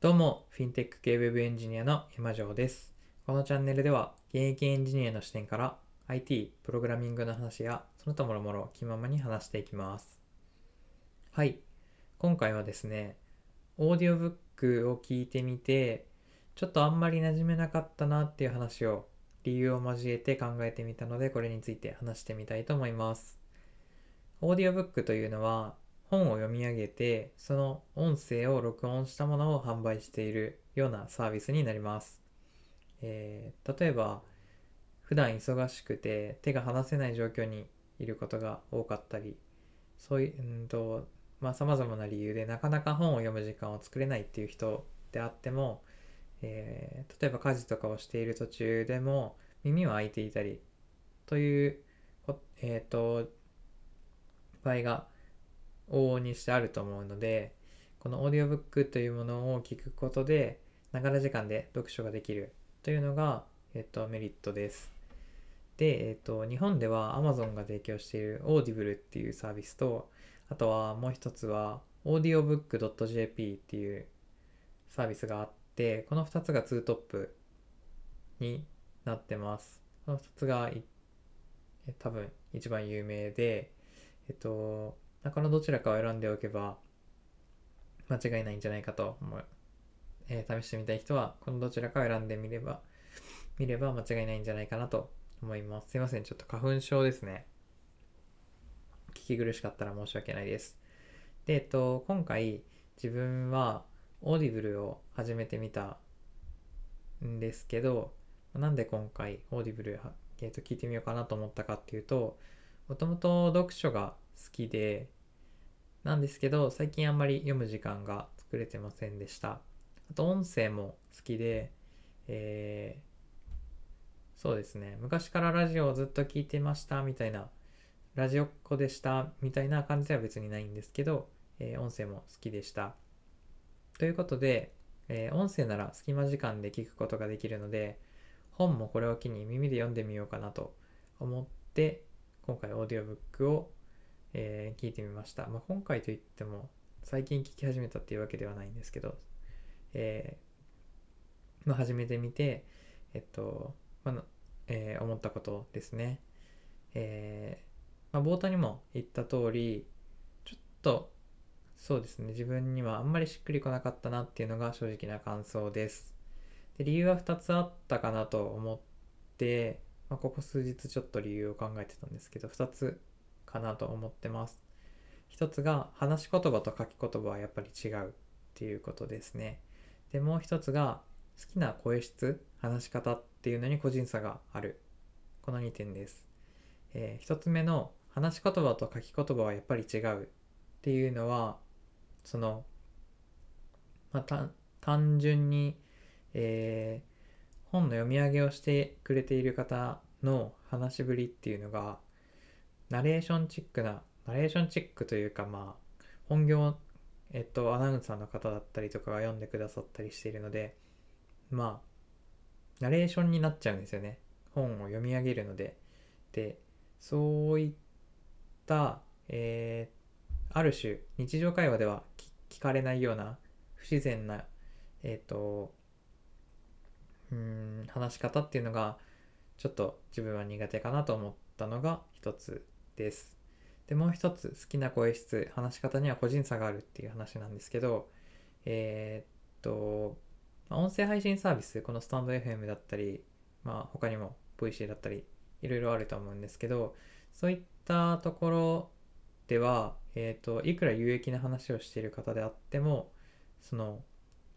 どうも、フィンテック系ウェブエンジニアの山城です。このチャンネルでは、現役エンジニアの視点から IT、プログラミングの話や、その他もろもろ気ままに話していきます。はい。今回はですね、オーディオブックを聞いてみて、ちょっとあんまり馴染めなかったなっていう話を、理由を交えて考えてみたので、これについて話してみたいと思います。オーディオブックというのは、本を読み上げてその音声を録音したものを販売しているようなサービスになります、えー例えば普段忙しくて手が離せない状況にいることが多かったりそういううんとまあさまざまな理由でなかなか本を読む時間を作れないっていう人であっても、えー例えば家事とかをしている途中でも耳は開いていたりというえっ、と場合が往々にしてあると思うのでこのオーディオブックというものを聞くことでながら時間で読書ができるというのが、えっと、メリットです。で、えっと、日本では Amazon が提供している Audible っていうサービスとあとはもう一つは audiobook.jp っていうサービスがあってこの2つが2トップになってます。この2つが多分一番有名でえっとこのどちらかを選んでおけば間違いないんじゃないかと思う、えー試してみたい人はこのどちらかを選んでみれば見れば間違いないんじゃないかなと思います。すいません。ちょっと花粉症ですね。聞き苦しかったら申し訳ないです。でえっと今回自分はAudible を始めてみたんですけどなんで今回 Audible、えっと聞いてみようかなと思ったかっていうともともと読書が好きでなんですけど最近あんまり読む時間が作れてませんでした。あと音声も好きでえーそうですね。昔からラジオをずっと聞いてましたみたいなラジオっ子でしたみたいな感じでは別にないんですけど、えー音声も好きでした。ということで、えー音声なら隙間時間で聞くことができるので本もこれを機に耳で読んでみようかなと思って今回オーディオブックを、えー聞いてみました、まあ、今回といっても最近聞き始めたっていうわけではないんですけど、えーまあ、始めてみてえっと、まあえー思ったことですね、えーまあ、冒頭にも言った通りちょっとそうですね自分にはあんまりしっくりこなかったなっていうのが正直な感想です。で理由は2つあったかなと思ってまあ、ここ数日ちょっと理由を考えてたんですけど2つかなと思ってます。一つが話し言葉と書き言葉はやっぱり違うっていうことですね。でもう一つが好きな声質話し方っていうのに個人差がある。この2点です、えー一つ目の話し言葉と書き言葉はやっぱり違うっていうのはその、まあ、単単純に、えー本の読み上げをしてくれている方の話しぶりっていうのがナレーションチックなナレーションチックというかまあ本業えっとアナウンサーの方だったりとかが読んでくださったりしているのでまあナレーションになっちゃうんですよね。本を読み上げるので。でそういった、えーある種日常会話では聞かれないような不自然なえっ、とうん話し方っていうのがちょっと自分は苦手かなと思ったのが一つです。でもう一つ好きな声質話し方には個人差があるっていう話なんですけどえーっとま音声配信サービスこのスタンド FM だったりまあ他にも VC だったりいろいろあると思うんですけどそういったところでは、えーっといくら有益な話をしている方であってもその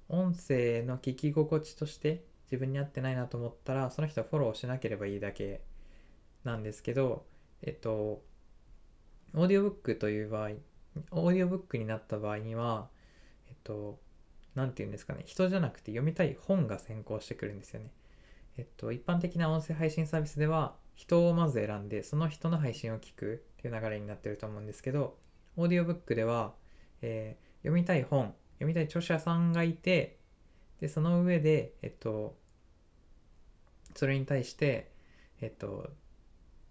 音声の聞き心地として自分に合ってないなと思ったらその人はフォローしなければいいだけなんですけどえっとオーディオブックという場合オーディオブックになった場合にはえっと何て言うんですかね人じゃなくて読みたい本が先行してくるんですよね。えっと一般的な音声配信サービスでは人をまず選んでその人の配信を聞くっていう流れになってると思うんですけどオーディオブックでは、えー読みたい本読みたい著者さんがいてでその上でえっとそれに対してえっと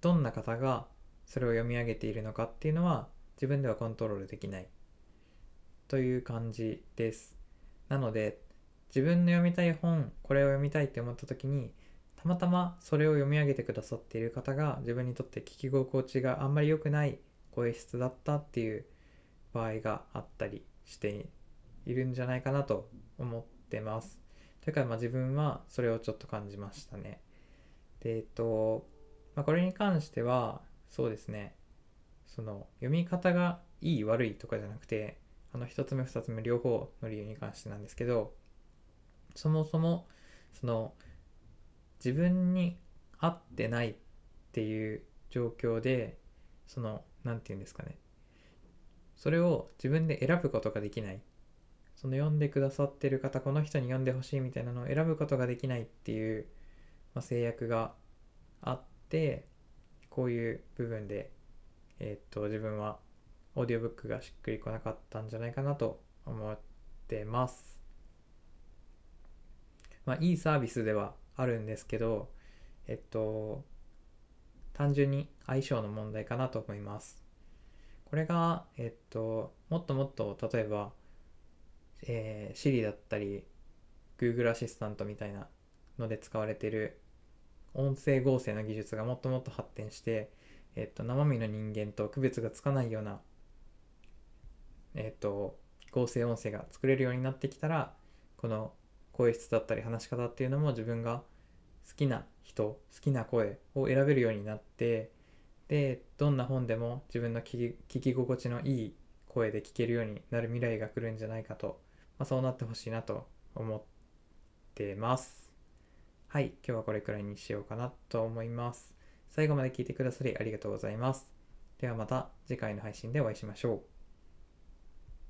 どんな方がそれを読み上げているのかっていうのは自分ではコントロールできないという感じですなので自分の読みたい本これを読みたいって思った時にたまたまそれを読み上げてくださっている方が自分にとって聞き心地があんまり良くない声質だったっていう場合があったりしているんじゃないかなと思ってます。というか、まあ、自分はそれをちょっと感じましたね。で、えっと、まあ、これに関しては、そうですね、その読み方がいい悪いとかじゃなくて、あの1つ目2つ目両方の理由に関してなんですけど、そもそも、その、自分に合ってないっていう状況で、その、何て言うんですかね。それを自分で選ぶことができない。その読んでくださってる方、この人に読んでほしいみたいなのを選ぶことができないっていう、まあ、制約があって、こういう部分で、えー、っと、自分はオーディオブックがしっくりこなかったんじゃないかなと思ってます。まあ、いいサービスではあるんですけど、えっと、単純に相性の問題かなと思います。これが、えっと、もっともっと、例えば、えー、Siri だったり、Google アシスタントみたいなので使われている音声合成の技術がもっともっと発展して、えっと、生身の人間と区別がつかないような、えっと、合成音声が作れるようになってきたら、この声質だったり話し方っていうのも自分が好きな人好きな声を選べるようになってでどんな本でも自分の聞き心地のいい声で聞けるようになる未来が来るんじゃないかと、まあ、そうなってほしいなと思ってます。はい今日はこれくらいにしようかなと思います。最後まで聞いてくださりありがとうございます。ではまた次回の配信でお会いしましょう。